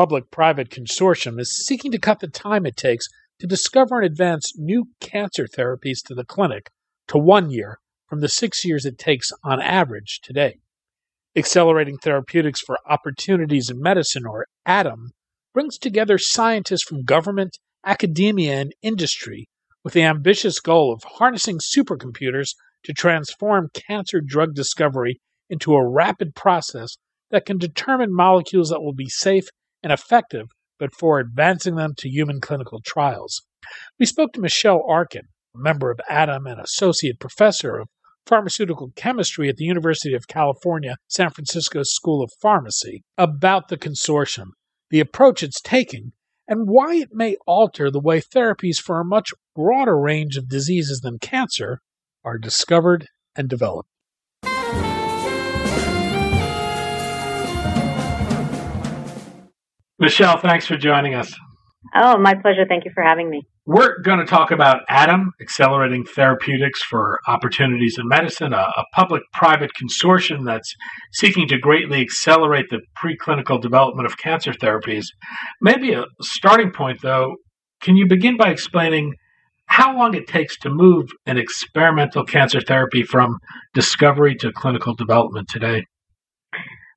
Public private consortium is seeking to cut the time it takes to discover and advance new cancer therapies to the clinic to one year from the six years it takes on average today. Accelerating Therapeutics for Opportunities in Medicine, or ATOM, brings together scientists from government, academia, and industry with the ambitious goal of harnessing supercomputers to transform cancer drug discovery into a rapid process that can determine molecules that will be safe and effective, but for advancing them to human clinical trials. We spoke to Michelle Arkin, a member of ATOM and associate professor of pharmaceutical chemistry at the University of California, San Francisco School of Pharmacy, about the consortium, the approach it's taking, and why it may alter the way therapies for a much broader range of diseases than cancer are discovered and developed. Michelle, thanks for joining us. Oh, my pleasure. Thank you for having me. We're going to talk about ATOM, Accelerating Therapeutics for Opportunities in Medicine, a, a public private consortium that's seeking to greatly accelerate the preclinical development of cancer therapies. Maybe a starting point, though, can you begin by explaining how long it takes to move an experimental cancer therapy from discovery to clinical development today?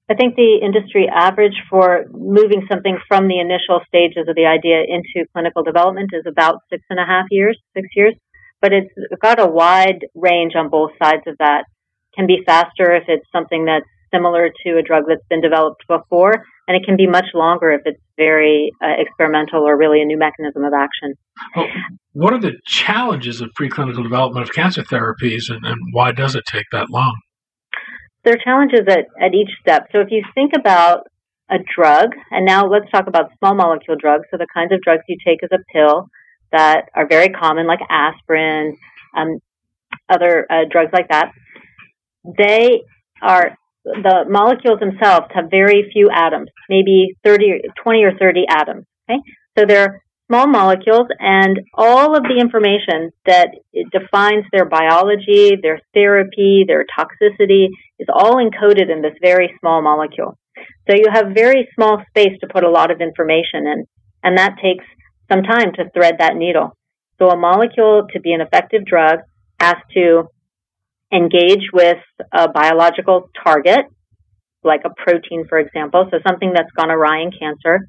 I think the industry average for moving something from the initial stages of the idea into clinical development is about six and a half years, six years. But it's got a wide range on both sides of that. Can be faster if it's something that's similar to a drug that's been developed before, and it can be much longer if it's very uh, experimental or really a new mechanism of action. Well, what are the challenges of preclinical development of cancer therapies, and, and why does it take that long? There are challenges at, at each step. So if you think about a drug, and now let's talk about small molecule drugs, so the kinds of drugs you take as a pill that are very common, like aspirin, um, other uh, drugs like that, they are the molecules themselves have very few atoms, maybe 30, 20 or 30 atoms. Okay, so they're small molecules and all of the information that defines their biology, their therapy, their toxicity is all encoded in this very small molecule. So you have very small space to put a lot of information in, and that takes some time to thread that needle. So a molecule to be an effective drug has to engage with a biological target, like a protein, for example, so something that's gone awry in cancer.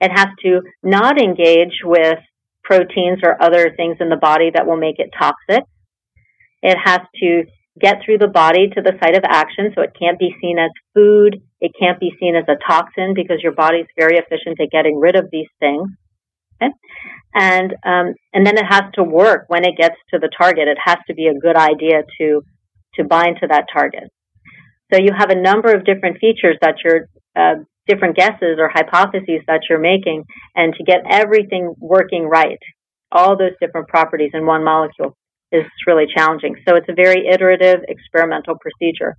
It has to not engage with proteins or other things in the body that will make it toxic. It has to get through the body to the site of action, so it can't be seen as food. It can't be seen as a toxin because your body is very efficient at getting rid of these things. Okay? And um, and then it has to work when it gets to the target. It has to be a good idea to to bind to that target. So you have a number of different features that you're uh, different guesses or hypotheses that you're making and to get everything working right, all those different properties in one molecule is really challenging. So it's a very iterative experimental procedure.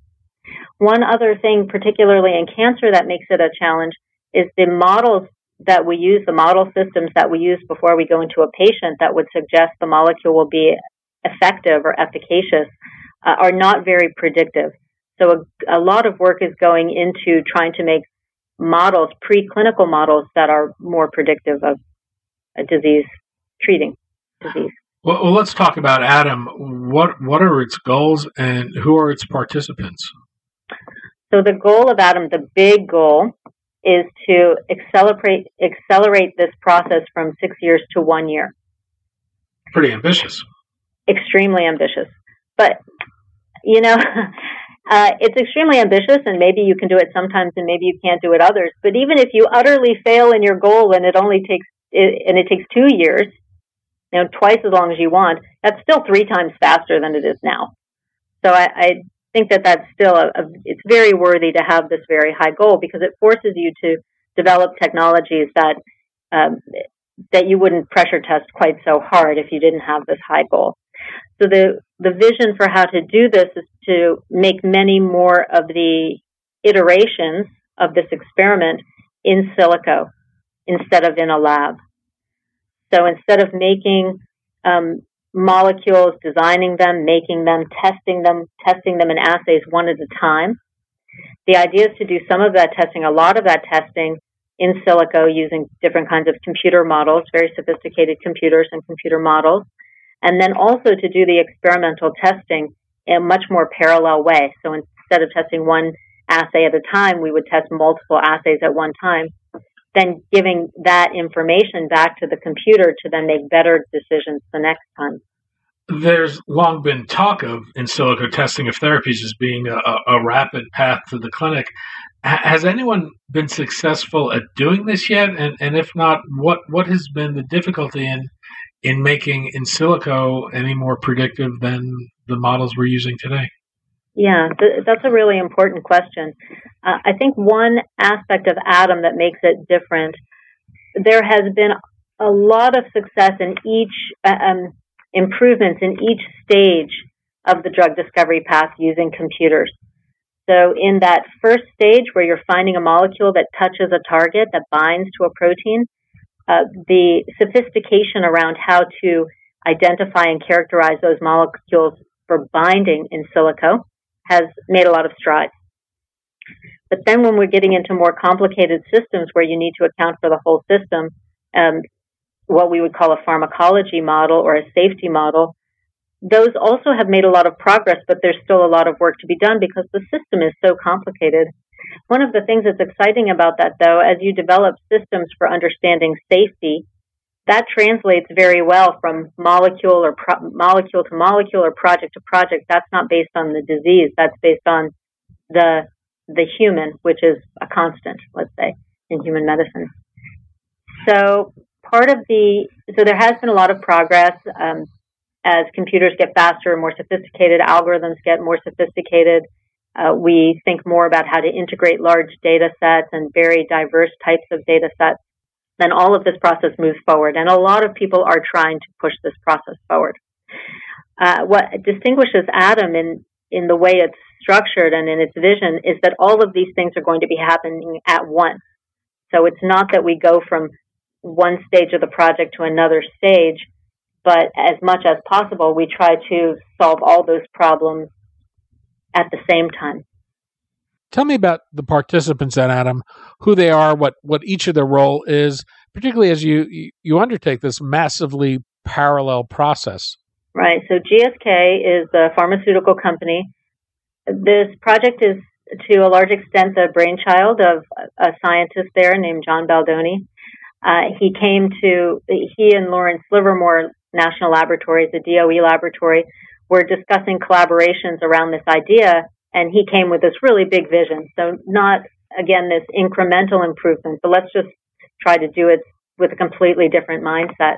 One other thing, particularly in cancer, that makes it a challenge is the models that we use, the model systems that we use before we go into a patient that would suggest the molecule will be effective or efficacious uh, are not very predictive. So a, a lot of work is going into trying to make models, preclinical models that are more predictive of a disease treating disease. Well, well, let's talk about ATOM. What what are its goals and who are its participants? So the goal of ATOM, the big goal, is to accelerate accelerate this process from six years to one year. Pretty ambitious. Extremely ambitious, but you know. Uh, it's extremely ambitious, and maybe you can do it sometimes, and maybe you can't do it others. But even if you utterly fail in your goal, and it only takes and it takes two years, you know, twice as long as you want, that's still three times faster than it is now. So I, I think that that's still a, a, it's very worthy to have this very high goal because it forces you to develop technologies that um, that you wouldn't pressure test quite so hard if you didn't have this high goal. So the the vision for how to do this is to make many more of the iterations of this experiment in silico instead of in a lab. So instead of making um, molecules, designing them, making them, testing them, testing them in assays one at a time, the idea is to do some of that testing, a lot of that testing in silico using different kinds of computer models, very sophisticated computers and computer models, and then also to do the experimental testing in a much more parallel way. So instead of testing one assay at a time, we would test multiple assays at one time then giving that information back to the computer to then make better decisions the next time. There's long been talk of in silico testing of therapies as being a, a rapid path to the clinic. has anyone been successful at doing this yet? And, and if not, what, what has been the difficulty in in making in silico any more predictive than the models we're using today? Yeah, th- that's a really important question. Uh, I think one aspect of Atom that makes it different, there has been a lot of success in each uh, um, improvements in each stage of the drug discovery path using computers. So in that first stage where you're finding a molecule that touches a target that binds to a protein, the sophistication around how to identify and characterize those molecules for binding in silico has made a lot of strides. But then when we're getting into more complicated systems where you need to account for the whole system, um, what we would call a pharmacology model or a safety model, those also have made a lot of progress, but there's still a lot of work to be done because the system is so complicated. One of the things that's exciting about that, though, as you develop systems for understanding safety, that translates very well from molecule or pro- molecule to molecule or project to project. That's not based on the disease. That's based on the the human, which is a constant, let's say, in human medicine. So part of the so there has been a lot of progress um, as computers get faster and more sophisticated, algorithms get more sophisticated. Uh, we think more about how to integrate large data sets and very diverse types of data sets then all of this process moves forward. And a lot of people are trying to push this process forward. Uh, what distinguishes Atom in, in the way it's structured and in its vision is that all of these things are going to be happening at once. So it's not that we go from one stage of the project to another stage, but as much as possible, we try to solve all those problems at the same time. Tell me about the participants at ATOM, who they are, what, what each of their role is, particularly as you, you undertake this massively parallel process. Right. So GSK is a pharmaceutical company. This project is to a large extent the brainchild of a scientist there named John Baldoni. Uh, he came to, he and Lawrence Livermore National Laboratories, the DOE laboratory, were discussing collaborations around this idea and he came with this really big vision. So not again this incremental improvement, but let's just try to do it with a completely different mindset.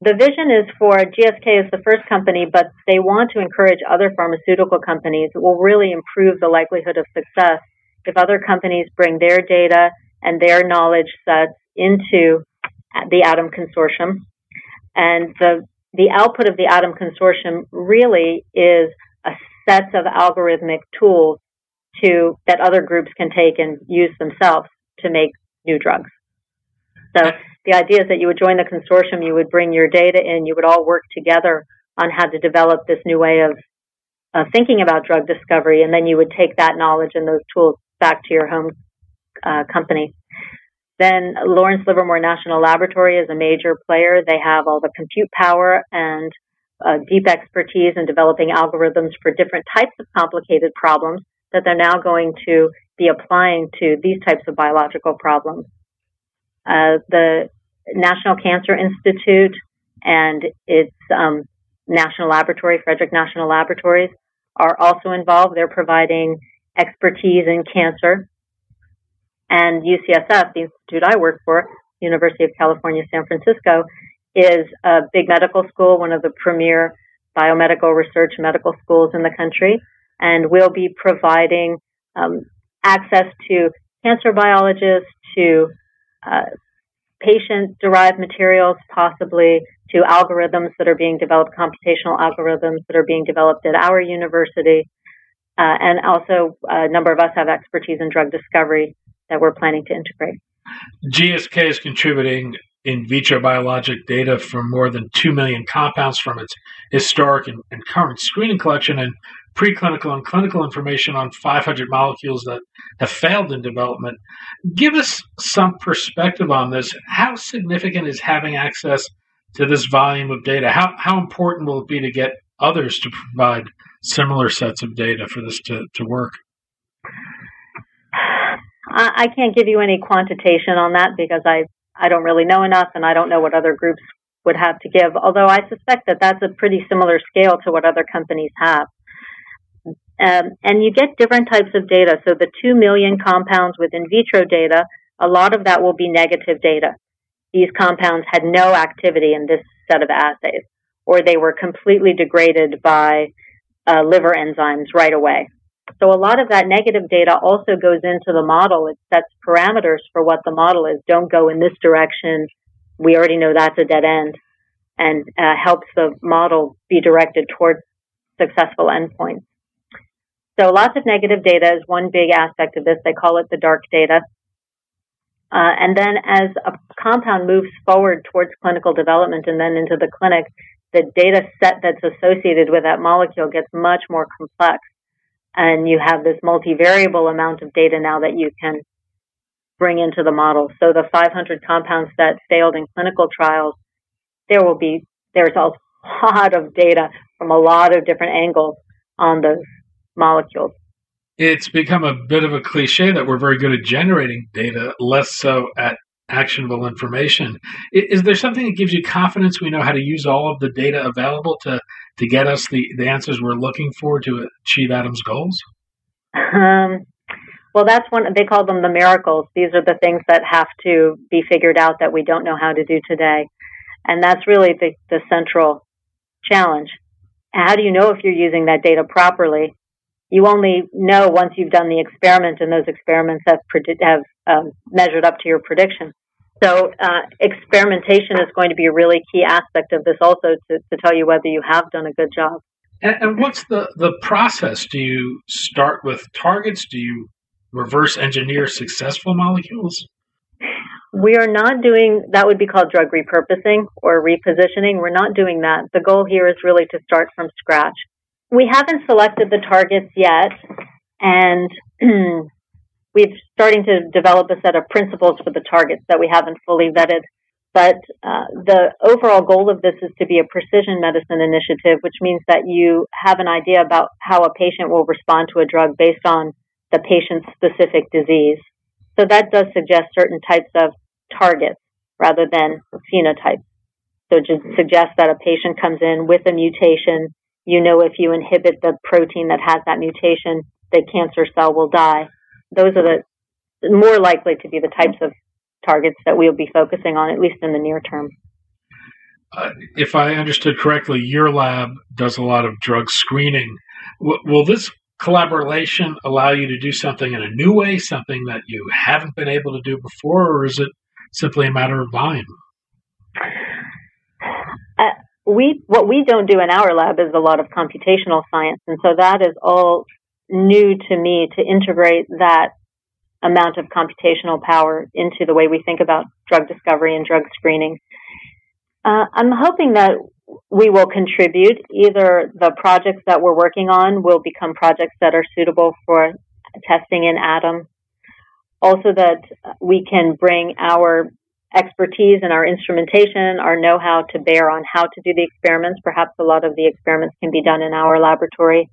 The vision is for GSK as the first company, but they want to encourage other pharmaceutical companies. It will really improve the likelihood of success if other companies bring their data and their knowledge sets into the Atom Consortium. And the, the output of the Atom Consortium really is a sets of algorithmic tools to that other groups can take and use themselves to make new drugs. So the idea is that you would join the consortium, you would bring your data in, you would all work together on how to develop this new way of, of thinking about drug discovery, and then you would take that knowledge and those tools back to your home uh, company. Then Lawrence Livermore National Laboratory is a major player. They have all the compute power and uh, deep expertise in developing algorithms for different types of complicated problems that they're now going to be applying to these types of biological problems. Uh, the National Cancer Institute and its um, national laboratory, Frederick National Laboratories, are also involved. They're providing expertise in cancer. And UCSF, the institute I work for, University of California, San Francisco, is a big medical school, one of the premier biomedical research medical schools in the country. And we'll be providing um, access to cancer biologists, to uh, patient derived materials, possibly to algorithms that are being developed, computational algorithms that are being developed at our university. Uh, and also, a number of us have expertise in drug discovery that we're planning to integrate. GSK is contributing in vitro biologic data from more than 2 million compounds from its historic and, and current screening collection and preclinical and clinical information on 500 molecules that have failed in development. Give us some perspective on this. How significant is having access to this volume of data? How, how important will it be to get others to provide similar sets of data for this to, to work? I can't give you any quantitation on that because I, I don't really know enough and I don't know what other groups would have to give, although I suspect that that's a pretty similar scale to what other companies have. Um, and you get different types of data. So the 2 million compounds with in vitro data, a lot of that will be negative data. These compounds had no activity in this set of assays, or they were completely degraded by uh, liver enzymes right away. So a lot of that negative data also goes into the model. It sets parameters for what the model is. Don't go in this direction. We already know that's a dead end and uh, helps the model be directed towards successful endpoints. So lots of negative data is one big aspect of this. They call it the dark data. Uh, and then as a compound moves forward towards clinical development and then into the clinic, the data set that's associated with that molecule gets much more complex. And you have this multivariable amount of data now that you can bring into the model. So the 500 compounds that failed in clinical trials, there will be, there's a lot of data from a lot of different angles on those molecules. It's become a bit of a cliche that we're very good at generating data, less so at actionable information. Is there something that gives you confidence we know how to use all of the data available to, to get us the, the answers we're looking for to achieve ATOM's goals? Um, well, that's one, they call them the miracles. These are the things that have to be figured out that we don't know how to do today. And that's really the, the central challenge. How do you know if you're using that data properly? you only know once you've done the experiment and those experiments have, have um, measured up to your prediction. So uh, experimentation is going to be a really key aspect of this also to, to tell you whether you have done a good job. And, and what's the, the process? Do you start with targets? Do you reverse engineer successful molecules? We are not doing that would be called drug repurposing or repositioning. We're not doing that. The goal here is really to start from scratch we haven't selected the targets yet, and we're starting to develop a set of principles for the targets that we haven't fully vetted. But uh, the overall goal of this is to be a precision medicine initiative, which means that you have an idea about how a patient will respond to a drug based on the patient's specific disease. So that does suggest certain types of targets rather than phenotypes. So it just suggests that a patient comes in with a mutation you know if you inhibit the protein that has that mutation, the cancer cell will die. Those are the more likely to be the types of targets that we'll be focusing on, at least in the near term. Uh, if I understood correctly, your lab does a lot of drug screening. W- will this collaboration allow you to do something in a new way, something that you haven't been able to do before, or is it simply a matter of volume? Uh, we what we don't do in our lab is a lot of computational science, and so that is all new to me to integrate that amount of computational power into the way we think about drug discovery and drug screening. Uh, I'm hoping that we will contribute. Either the projects that we're working on will become projects that are suitable for testing in ATOM, Also, that we can bring our expertise and our instrumentation, our know how to bear on how to do the experiments. Perhaps a lot of the experiments can be done in our laboratory.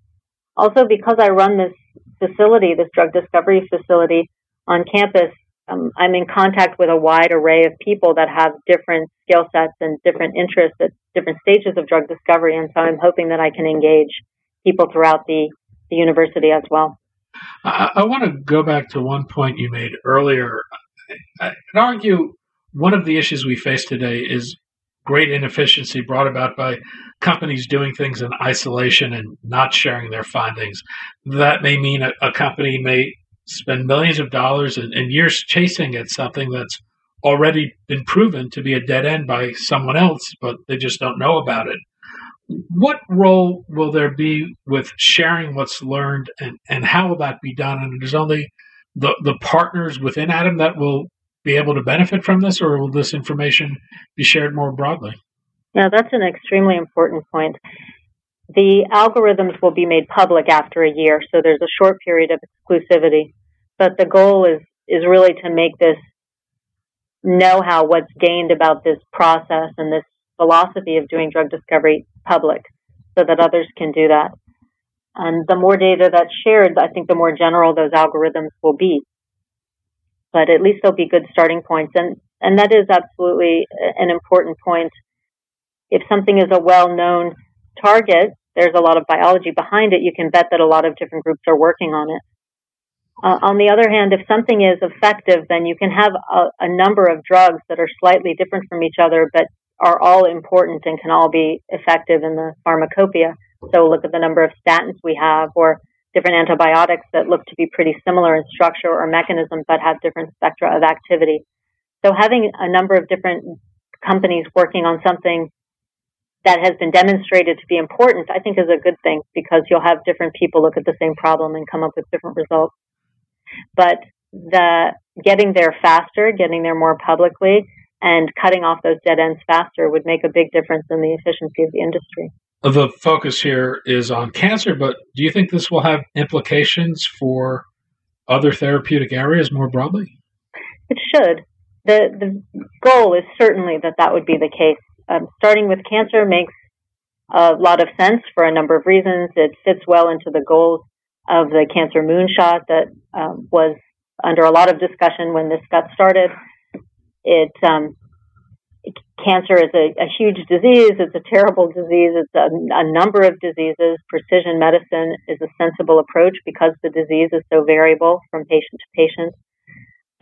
Also, because I run this facility, this drug discovery facility on campus, um, I'm in contact with a wide array of people that have different skill sets and different interests at different stages of drug discovery. And so I'm hoping that I can engage people throughout the, the university as well. I, I want to go back to one point you made earlier. I'd argue one of the issues we face today is great inefficiency brought about by companies doing things in isolation and not sharing their findings. That may mean a, a company may spend millions of dollars and, and, years chasing at something that's already been proven to be a dead end by someone else, but they just don't know about it what role will there be with sharing what's learned and, and how will that be done? And it is only the, the partners within ATOM that will be able to benefit from this, or will this information be shared more broadly? Yeah, that's an extremely important point. The algorithms will be made public after a year, so there's a short period of exclusivity. But the goal is, is really to make this know how what's gained about this process and this philosophy of doing drug discovery public so that others can do that. And the more data that's shared, I think the more general those algorithms will be. But at least they'll be good starting points. And, and that is absolutely an important point. If something is a well-known target, there's a lot of biology behind it. You can bet that a lot of different groups are working on it. Uh, on the other hand, if something is effective, then you can have a, a number of drugs that are slightly different from each other, but are all important and can all be effective in the pharmacopoeia. So look at the number of statins we have or different antibiotics that look to be pretty similar in structure or mechanism but have different spectra of activity. So having a number of different companies working on something that has been demonstrated to be important, I think is a good thing because you'll have different people look at the same problem and come up with different results. But the getting there faster, getting there more publicly, and cutting off those dead ends faster would make a big difference in the efficiency of the industry. The focus here is on cancer, but do you think this will have implications for other therapeutic areas more broadly? It should. The, the goal is certainly that that would be the case. Um, starting with cancer makes a lot of sense for a number of reasons. It fits well into the goals of the cancer moonshot that um, was under a lot of discussion when this got started. It um, cancer is a, a, huge disease. It's a terrible disease. It's a, a, number of diseases. Precision medicine is a sensible approach because the disease is so variable from patient to patient.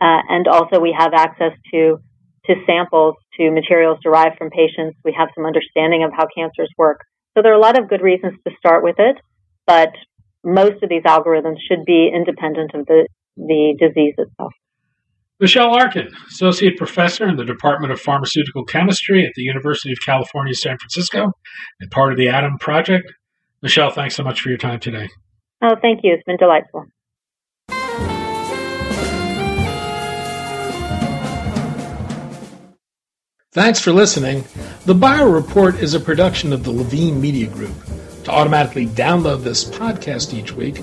Uh, and also, we have access to to samples, to materials derived from patients. We have some understanding of how cancers work. So there are a lot of good reasons to start with it, but most of these algorithms should be independent of the the disease itself. Michelle Arkin, Associate Professor in the Department of Pharmaceutical Chemistry at the University of California, San Francisco, and part of the ATOM Project. Michelle, thanks so much for your time today. Oh, thank you. It's been delightful. Thanks for listening. The Bio Report is a production of the Levine Media Group. To automatically download this podcast each week,